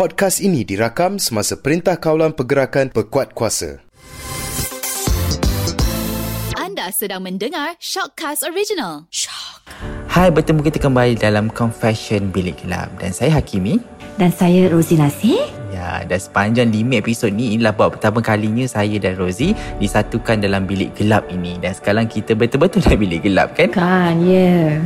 Podcast ini dirakam semasa Perintah Kawalan Pergerakan Pekuat Kuasa. Anda sedang mendengar Shockcast Original. Shock. Hai, bertemu kita kembali dalam Confession Bilik Gelap dan saya Hakimi dan saya Rosie Nasir. Ya, dan sepanjang lima episod ni inilah buat pertama kalinya saya dan Rosie disatukan dalam bilik gelap ini dan sekarang kita betul-betul dalam bilik gelap kan? Kan, ya.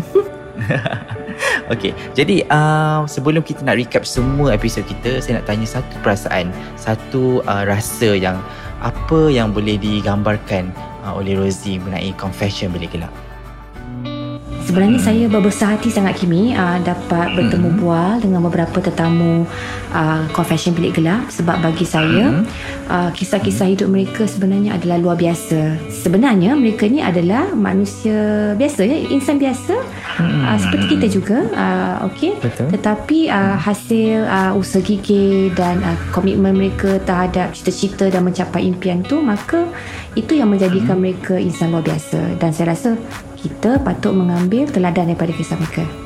Yeah. okay, jadi uh, sebelum kita nak recap semua episod kita, saya nak tanya satu perasaan, satu uh, rasa yang apa yang boleh digambarkan uh, oleh Rosie mengenai confession bilik gelap. Sebenarnya hmm. saya berbesar hati sangat Kimi uh, dapat bertemu hmm. bual dengan beberapa tetamu uh, confession bilik gelap sebab bagi saya hmm. uh, kisah-kisah hidup mereka sebenarnya adalah luar biasa. Sebenarnya mereka ni adalah manusia biasa ya, insan biasa hmm. uh, seperti kita juga uh, okey. Tetapi uh, hasil uh, usaha gigih dan uh, komitmen mereka terhadap cita-cita dan mencapai impian tu maka itu yang menjadikan hmm. mereka insan luar biasa dan saya rasa kita patut mengambil teladan daripada kisah mereka.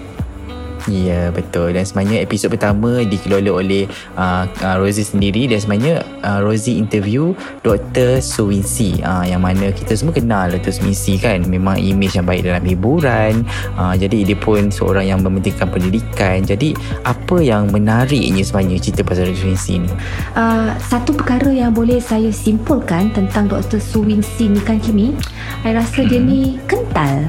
Ya betul dan sebenarnya episod pertama dikelola oleh uh, uh, Rosie sendiri dan sebenarnya uh, Rosie interview Dr. Suwinsi uh, yang mana kita semua kenal Dr. Suwinsi kan memang imej yang baik dalam hiburan uh, jadi dia pun seorang yang mementingkan pendidikan jadi apa yang menariknya sebenarnya cerita pasal Dr. Suwinsi ni uh, satu perkara yang boleh saya simpulkan tentang Dr. Suwinsi ni kan Kimi saya rasa hmm. dia ni kental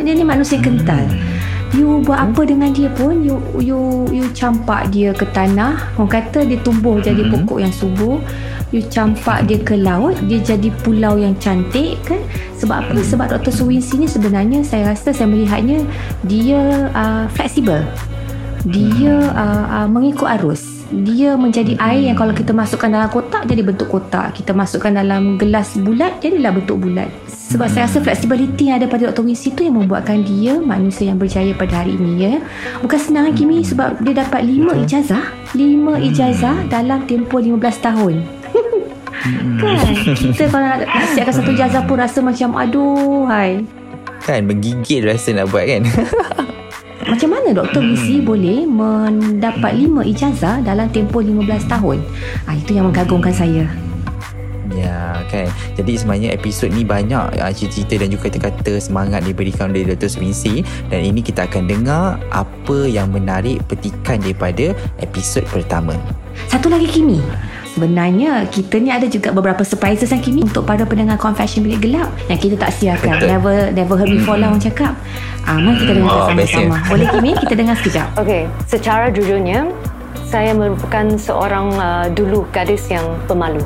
dia ni manusia kental hmm you buat apa dengan dia pun you you you campak dia ke tanah. Orang kata dia tumbuh jadi mm-hmm. pokok yang subur. You campak dia ke laut dia jadi pulau yang cantik kan sebab apa? Mm-hmm. sebab Dr. Suwinsi ni sebenarnya saya rasa saya melihatnya dia uh, fleksibel. Dia uh, uh, mengikut arus. Dia menjadi air yang kalau kita masukkan dalam kotak jadi bentuk kotak. Kita masukkan dalam gelas bulat jadilah bentuk bulat sebab saya rasa flexibility yang ada pada Dr. Wincy tu yang membuatkan dia manusia yang berjaya pada hari ini ya bukan senang Kimi sebab dia dapat 5 ijazah 5 hmm. ijazah dalam tempoh 15 tahun hmm. kan kita kalau nak, siapkan satu ijazah pun rasa macam aduh hai kan menggigit rasa nak buat kan Macam mana Dr. Wisi hmm. boleh mendapat lima ijazah dalam tempoh 15 tahun? Ah, itu yang mengagumkan saya. Kan Jadi sebenarnya episod ni banyak uh, cerita-cerita dan juga kata-kata semangat diberikan oleh Dr. Swincy Dan ini kita akan dengar apa yang menarik petikan daripada episod pertama Satu lagi Kimi Sebenarnya kita ni ada juga beberapa surprises yang kini untuk para pendengar Confession Bilik Gelap yang kita tak siarkan. Betul. Never never heard before lah orang cakap. Ah, mari kita dengar oh, sama-sama. Boleh Kimi kita dengar sekejap. Okay, secara jujurnya saya merupakan seorang uh, dulu gadis yang pemalu.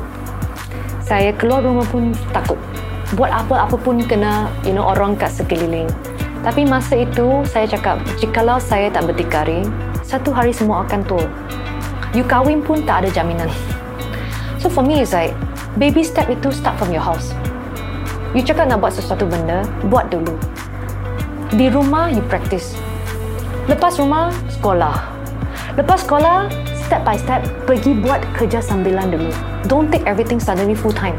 Saya keluar rumah pun takut. Buat apa-apa pun kena you know orang kat sekeliling. Tapi masa itu saya cakap jikalau saya tak berdikari, satu hari semua akan tua. You kahwin pun tak ada jaminan. So for me it's like baby step itu start from your house. You cakap nak buat sesuatu benda, buat dulu. Di rumah you practice. Lepas rumah sekolah. Lepas sekolah step by step pergi buat kerja sambilan dulu. Don't take everything suddenly full time.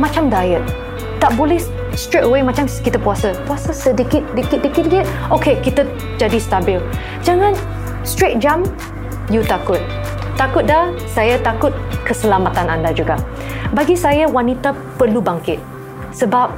Macam diet. Tak boleh straight away macam kita puasa. Puasa sedikit, dikit, dikit, dikit. Okay, kita jadi stabil. Jangan straight jump, you takut. Takut dah, saya takut keselamatan anda juga. Bagi saya, wanita perlu bangkit. Sebab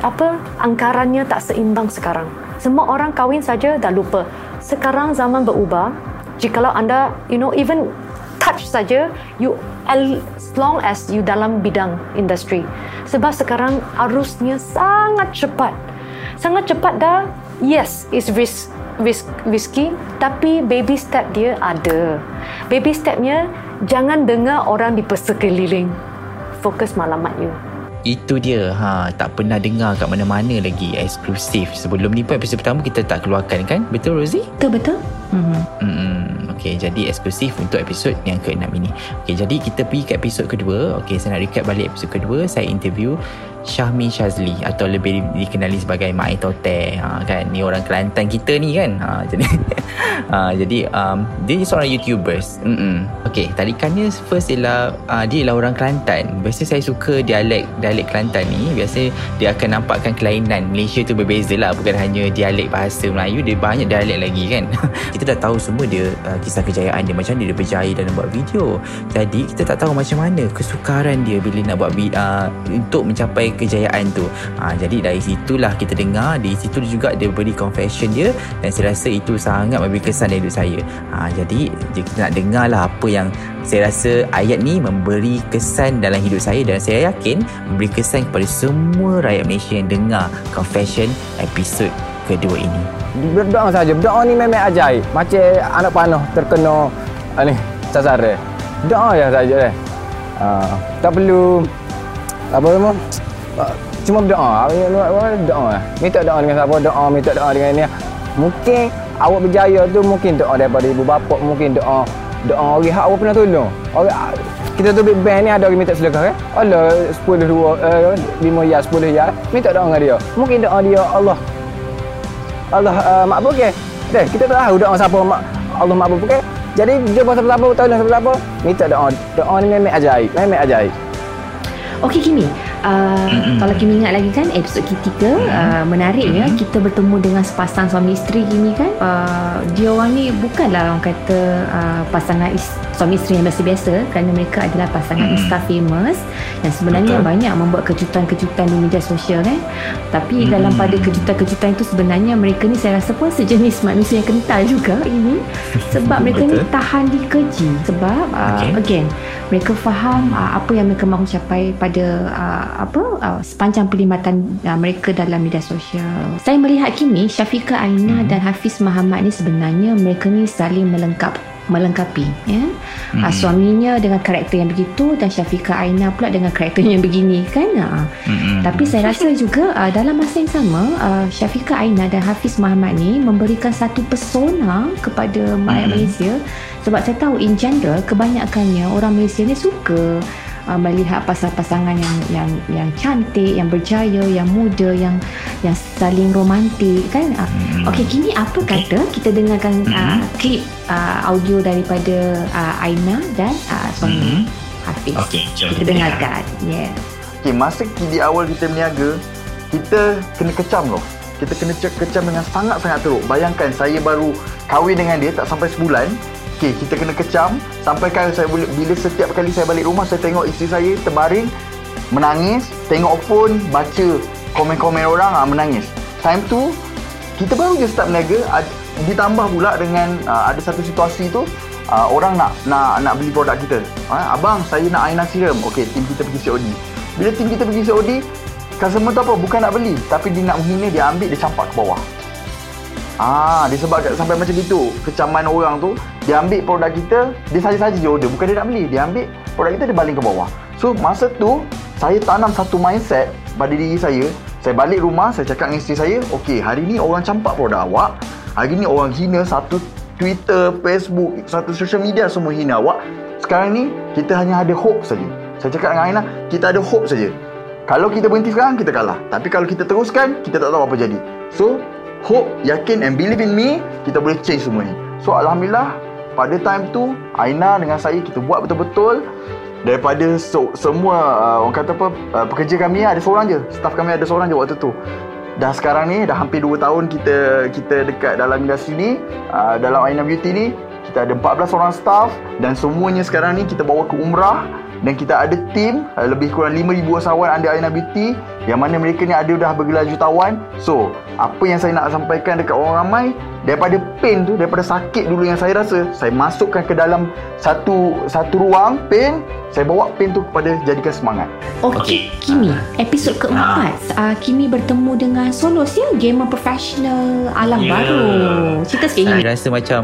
apa angkarannya tak seimbang sekarang. Semua orang kahwin saja dah lupa. Sekarang zaman berubah. Jikalau anda, you know, even touch saja, you as long as you dalam bidang industri. Sebab sekarang arusnya sangat cepat. Sangat cepat dah, yes, it's risk risk, risky tapi baby step dia ada. Baby stepnya jangan dengar orang di persekeliling fokus malamat you. Itu dia. Ha tak pernah dengar kat mana-mana lagi eksklusif. Sebelum ni pun episod pertama kita tak keluarkan kan? Betul Rosie? Betul betul. Hmm hmm okey jadi eksklusif untuk episod yang ke-6 ini. Okey jadi kita pergi ke episod kedua. Okey saya nak recap balik episod kedua. Saya interview Syahmi Shazli atau lebih dikenali sebagai Mak Aitote ha, kan? Ni orang Kelantan kita ni kan? Ha, jadi ha, jadi um, dia seorang YouTubers. Mm-mm. Okay tarikannya first ialah uh, dia ialah orang Kelantan. Biasa saya suka dialek dialek Kelantan ni. Biasa dia akan nampakkan kelainan. Malaysia tu berbeza lah. Bukan hanya dialek bahasa Melayu dia banyak dialek lagi kan? Kita dah tahu semua dia uh, kisah kejayaan dia. Macam dia, dia berjaya dalam buat video. Jadi kita tak tahu macam mana kesukaran dia bila nak buat uh, untuk mencapai kejayaan tu. Ha, jadi dari situlah kita dengar di situ juga dia beri confession dia dan saya rasa itu sangat memberi kesan dalam hidup saya. Ha, jadi kita nak dengar lah apa yang saya rasa ayat ni memberi kesan dalam hidup saya dan saya yakin memberi kesan kepada semua rakyat Malaysia yang dengar confession episod kedua ini. Berdoa saja. Berdoa ni memang ajaib. Macam anak panah terkena uh, ni sasaran doa ya saja eh. Uh, tak perlu apa nama cuma berdoa. Doa minta doa dengan siapa doa minta doa dengan ni mungkin awak berjaya tu mungkin doa daripada ibu bapa mungkin doa doa orang hak awak pernah tolong. Orang kita tu big band ni ada orang minta sedekah kan? Allah 10 dua uh, 5 ya 10 ya minta doa dengan dia. Mungkin doa dia Allah. Allah uh, makbul ke okay? kita tak tahu doa siapa mak Allah makbul ke okay? jadi jumpa siapa-siapa tolong siapa-siapa minta doa. Doa ni memang ajaib memang ajaib. Okey Kimi, uh, mm-hmm. kalau Kimi ingat lagi kan episod ketiga mm-hmm. uh, menariknya mm-hmm. kita bertemu dengan sepasang suami isteri Kimi kan. Uh, dia orang ni bukanlah orang kata uh, pasangan is- suami isteri yang biasa-biasa kerana mereka adalah pasangan mm-hmm. Insta famous yang sebenarnya Betul. banyak membuat kejutan-kejutan di media sosial kan. Tapi mm-hmm. dalam pada kejutan-kejutan itu sebenarnya mereka ni saya rasa pun sejenis manusia yang kental juga ini sebab mereka Betul. ni tahan dikeji sebab uh, okay. again mereka faham uh, apa yang mereka mahu capai pada uh, apa uh, sepanjang perkhidmatan uh, mereka dalam media sosial. Saya melihat kini Syafika Aina hmm. dan Hafiz Muhammad ni sebenarnya mereka ni saling melengkap melengkapi ya hmm. uh, suaminya dengan karakter yang begitu dan Syafika Aina pula dengan karakter yang begini kan uh. hmm. tapi saya rasa juga uh, dalam masa yang sama uh, Syafika Aina dan Hafiz Muhammad ni memberikan satu pesona kepada rakyat hmm. Malaysia sebab saya tahu in general kebanyakannya orang Malaysia ni suka uh, melihat pasal-pasangan yang yang yang cantik, yang berjaya, yang muda, yang yang saling romantik kan. Uh, hmm. Okey, kini apa okay. kata kita dengarkan uh, klip uh, audio daripada uh, Aina dan uh, suami hmm. Hafiz. Okey, kita dengarkan. Yeah. Okey, masa di awal kita berniaga, kita kena kecam loh. Kita kena kecam dengan sangat-sangat teruk. Bayangkan saya baru kahwin dengan dia tak sampai sebulan, Okey, kita kena kecam sampai kan saya boleh bila setiap kali saya balik rumah saya tengok isteri saya terbaring menangis, tengok phone, baca komen-komen orang ah menangis. Time tu kita baru je start meniaga ditambah pula dengan uh, ada satu situasi tu uh, orang nak nak nak beli produk kita. Ha, abang, saya nak aina serum. Okey, tim kita pergi COD. Bila tim kita pergi COD, customer tu apa? Bukan nak beli, tapi dia nak menghina, dia ambil, dia campak ke bawah. Ah, disebabkan sampai macam itu kecaman orang tu dia ambil produk kita, dia saja-saja je order, bukan dia nak beli. Dia ambil produk kita dia baling ke bawah. So masa tu saya tanam satu mindset pada diri saya. Saya balik rumah, saya cakap dengan isteri saya, "Okey, hari ni orang campak produk awak. Hari ni orang hina satu Twitter, Facebook, satu social media semua hina awak. Sekarang ni kita hanya ada hope saja." Saya cakap dengan Aina, kita ada hope saja. Kalau kita berhenti sekarang, kita kalah. Tapi kalau kita teruskan, kita tak tahu apa jadi. So, hope, yakin and believe in me, kita boleh change semua ni. So Alhamdulillah, pada time tu, Aina dengan saya kita buat betul-betul. Daripada so, semua uh, orang kata apa uh, pekerja kami ada seorang je. Staff kami ada seorang je waktu tu. Dah sekarang ni dah hampir 2 tahun kita kita dekat dalam industri ni uh, dalam Aina Beauty ni kita ada 14 orang staff dan semuanya sekarang ni kita bawa ke umrah dan kita ada tim uh, lebih kurang 5000 usahawan under Beauty yang mana mereka ni ada dah bergelar jutawan so apa yang saya nak sampaikan dekat orang ramai daripada pain tu daripada sakit dulu yang saya rasa saya masukkan ke dalam satu satu ruang pain saya bawa pain tu kepada jadikan semangat Okey, okay. Kimi, episod keempat, uh, Kimi bertemu dengan Solos ya, gamer profesional alam yeah. baru. Cerita sikit Saya rasa macam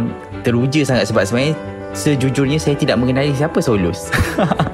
teruja sangat sebab sebenarnya sejujurnya saya tidak mengenali siapa Solus.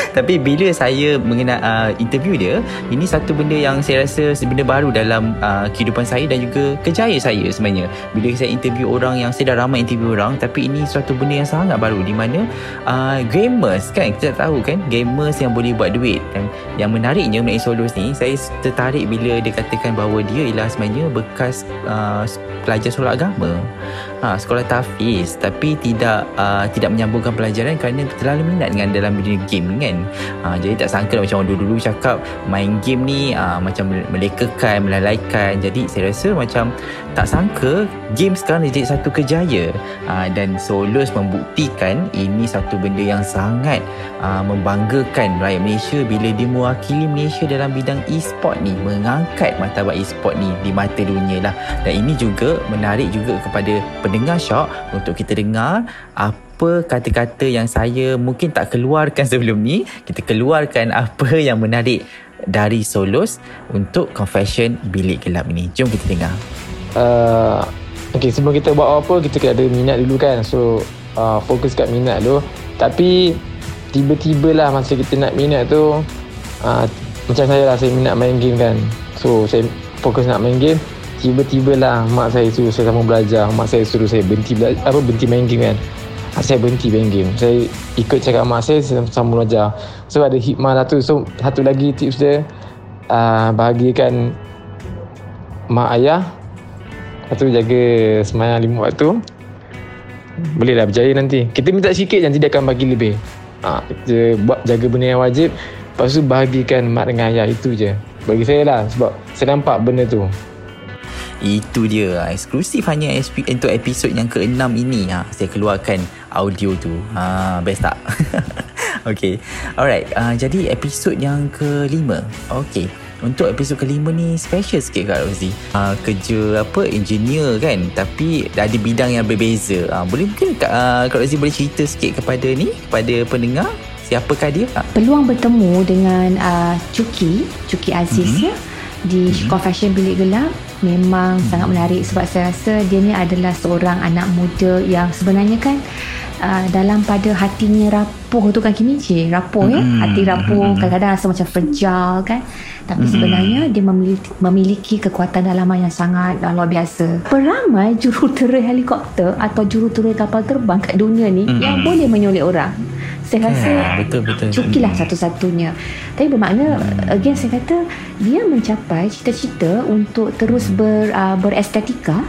Tapi bila saya mengenal uh, interview dia, ini satu benda yang saya rasa benda baru dalam uh, kehidupan saya dan juga kejaya saya sebenarnya. Bila saya interview orang yang saya dah ramai interview orang, tapi ini suatu benda yang sangat baru di mana uh, gamers kan kita tahu kan gamers yang boleh buat duit dan yang menariknya mengenai Solos ni saya tertarik bila dia katakan bahawa dia ialah sebenarnya bekas uh, pelajar solat agama. Ha, sekolah tafiz tapi tidak uh, tidak menyambungkan pelajaran kerana terlalu minat dengan dalam dunia game kan ha, jadi tak sangka lah macam orang dulu-dulu cakap main game ni uh, macam melekakan melalaikan. Jadi saya rasa macam tak sangka game sekarang jadi satu kejaya. Uh, dan Solos membuktikan ini satu benda yang sangat uh, membanggakan rakyat Malaysia bila dia mewakili Malaysia dalam bidang e-sport ni mengangkat martabat e-sport ni di mata dunia lah. Dan ini juga menarik juga kepada pendengar Shock untuk kita dengar apa kata-kata yang saya mungkin tak keluarkan sebelum ni kita keluarkan apa yang menarik dari Solos untuk Confession Bilik Gelap ini. Jom kita dengar. Uh, okay, sebelum kita buat apa-apa, kita kena ada minat dulu kan. So, uh, fokus kat minat tu. Tapi, tiba-tiba lah masa kita nak minat tu, uh, macam saya lah, saya minat main game kan. So, saya fokus nak main game. Tiba-tiba lah mak saya suruh saya sama belajar. Mak saya suruh saya berhenti belajar, apa berhenti main game kan. Saya berhenti main game. Saya ikut cakap mak saya, saya sama belajar. So ada hikmah lah tu. So satu lagi tips dia, uh, bahagikan mak ayah. Lepas tu jaga semayang lima waktu. Boleh lah berjaya nanti. Kita minta sikit nanti dia akan bagi lebih. Ha, kita buat jaga benda yang wajib. Lepas tu bahagikan mak dengan ayah. Itu je. Bagi saya lah. Sebab saya nampak benda tu. Itu dia. Eksklusif hanya SP, untuk episod yang ke-6 ini. Ha, Saya keluarkan audio tu. Ha, Best tak? okay. Alright. Uh, Jadi episod yang ke-5 Okay. Untuk episod kelima ni special sikit Kak Rozi. Uh, Kerja apa? Engineer kan? Tapi ada bidang yang berbeza. Uh, Boleh mungkin Kak, uh, Kak Rozi boleh cerita sikit kepada ni? Kepada pendengar? Siapakah dia? Peluang bertemu dengan uh, Cuki Cuki Aziz mm-hmm. ya Di mm-hmm. Confession Bilik Gelap memang hmm. sangat menarik sebab saya rasa dia ni adalah seorang anak muda yang sebenarnya kan uh, dalam pada hatinya rapuh tu kan Kimi je rapuh ya hmm. hati rapuh hmm. kadang-kadang rasa macam fragile kan tapi hmm. sebenarnya dia memiliki, memiliki kekuatan dalaman yang sangat uh, luar biasa peramai jurutera helikopter atau jurutera kapal terbang kat dunia ni hmm. yang boleh menyulik orang saya rasa yeah, betul betul cukilah satu-satunya tapi bermakna hmm. again saya kata dia mencapai cita-cita untuk terus ber uh, berestetika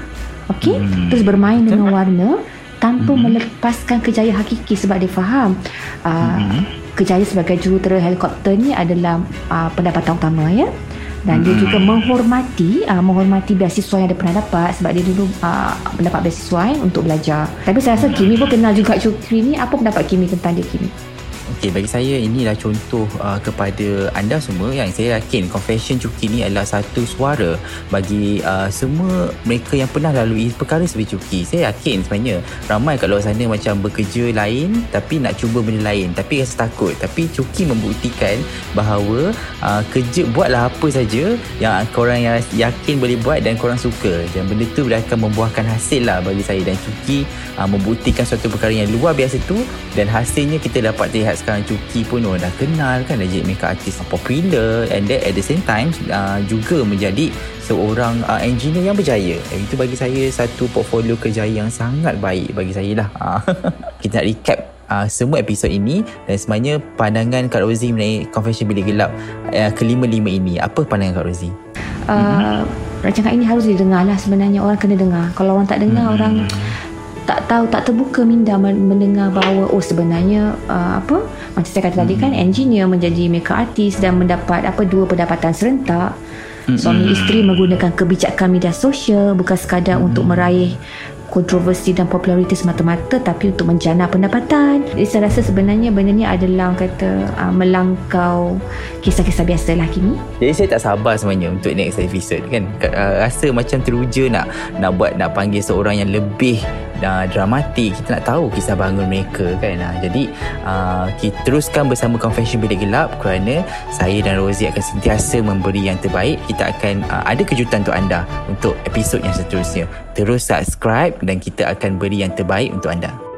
okey hmm. terus bermain dengan warna tanpa hmm. melepaskan kejayaan hakiki sebab dia faham uh, hmm. kejayaan sebagai jurutera helikopter ni adalah uh, pendapatan utama ya dan hmm. dia juga menghormati uh, menghormati beasiswa yang dia pernah dapat sebab dia dulu uh, mendapat beasiswa eh, untuk belajar. Tapi saya rasa Kimi pun kenal juga Cukri ni. Apa pendapat Kimi tentang dia Kimi Okey, bagi saya inilah contoh uh, kepada anda semua yang saya yakin Confession Cuki ni adalah satu suara bagi uh, semua mereka yang pernah lalui perkara seperti Cuki. Saya yakin sebenarnya ramai kat luar sana macam bekerja lain tapi nak cuba benda lain tapi rasa takut. Tapi Cuki membuktikan bahawa uh, kerja buatlah apa saja yang korang yang yakin boleh buat dan korang suka. Dan benda tu akan membuahkan hasil lah bagi saya dan Cuki uh, membuktikan suatu perkara yang luar biasa tu dan hasilnya kita dapat lihat sekarang Cuki pun orang dah kenal kan dah jadi makeup artist popular. And then at the same time uh, juga menjadi seorang uh, engineer yang berjaya. Dan itu bagi saya satu portfolio kejayaan yang sangat baik bagi saya lah. Kita nak recap uh, semua episod ini. Dan sebenarnya pandangan Kak Rozi mengenai Confession Bilik Gelap uh, kelima-lima ini. Apa pandangan Kak Rozi? Uh, mm-hmm. Rancangan ini harus didengar lah sebenarnya orang kena dengar. Kalau orang tak dengar mm-hmm. orang tak tahu tak terbuka minda mendengar bahawa oh sebenarnya uh, apa macam saya kata tadi kan hmm. engineer menjadi makeup artist dan mendapat apa dua pendapatan serentak hmm. suami isteri menggunakan kebijakan media sosial bukan sekadar hmm. untuk meraih kontroversi dan populariti semata-mata tapi untuk menjana pendapatan. Jadi saya rasa sebenarnya benda ni adalah kata uh, melangkau kisah-kisah biasa lah kini. Jadi saya tak sabar sebenarnya untuk next episode kan. Uh, rasa macam teruja nak nak buat nak panggil seorang yang lebih uh, dramatik. Kita nak tahu kisah bangun mereka kan? Uh, jadi uh, kita teruskan bersama Confession Bilik Gelap kerana saya dan Rosie akan sentiasa memberi yang terbaik. Kita akan uh, ada kejutan untuk anda untuk episod yang seterusnya. Terus subscribe dan kita akan beri yang terbaik untuk anda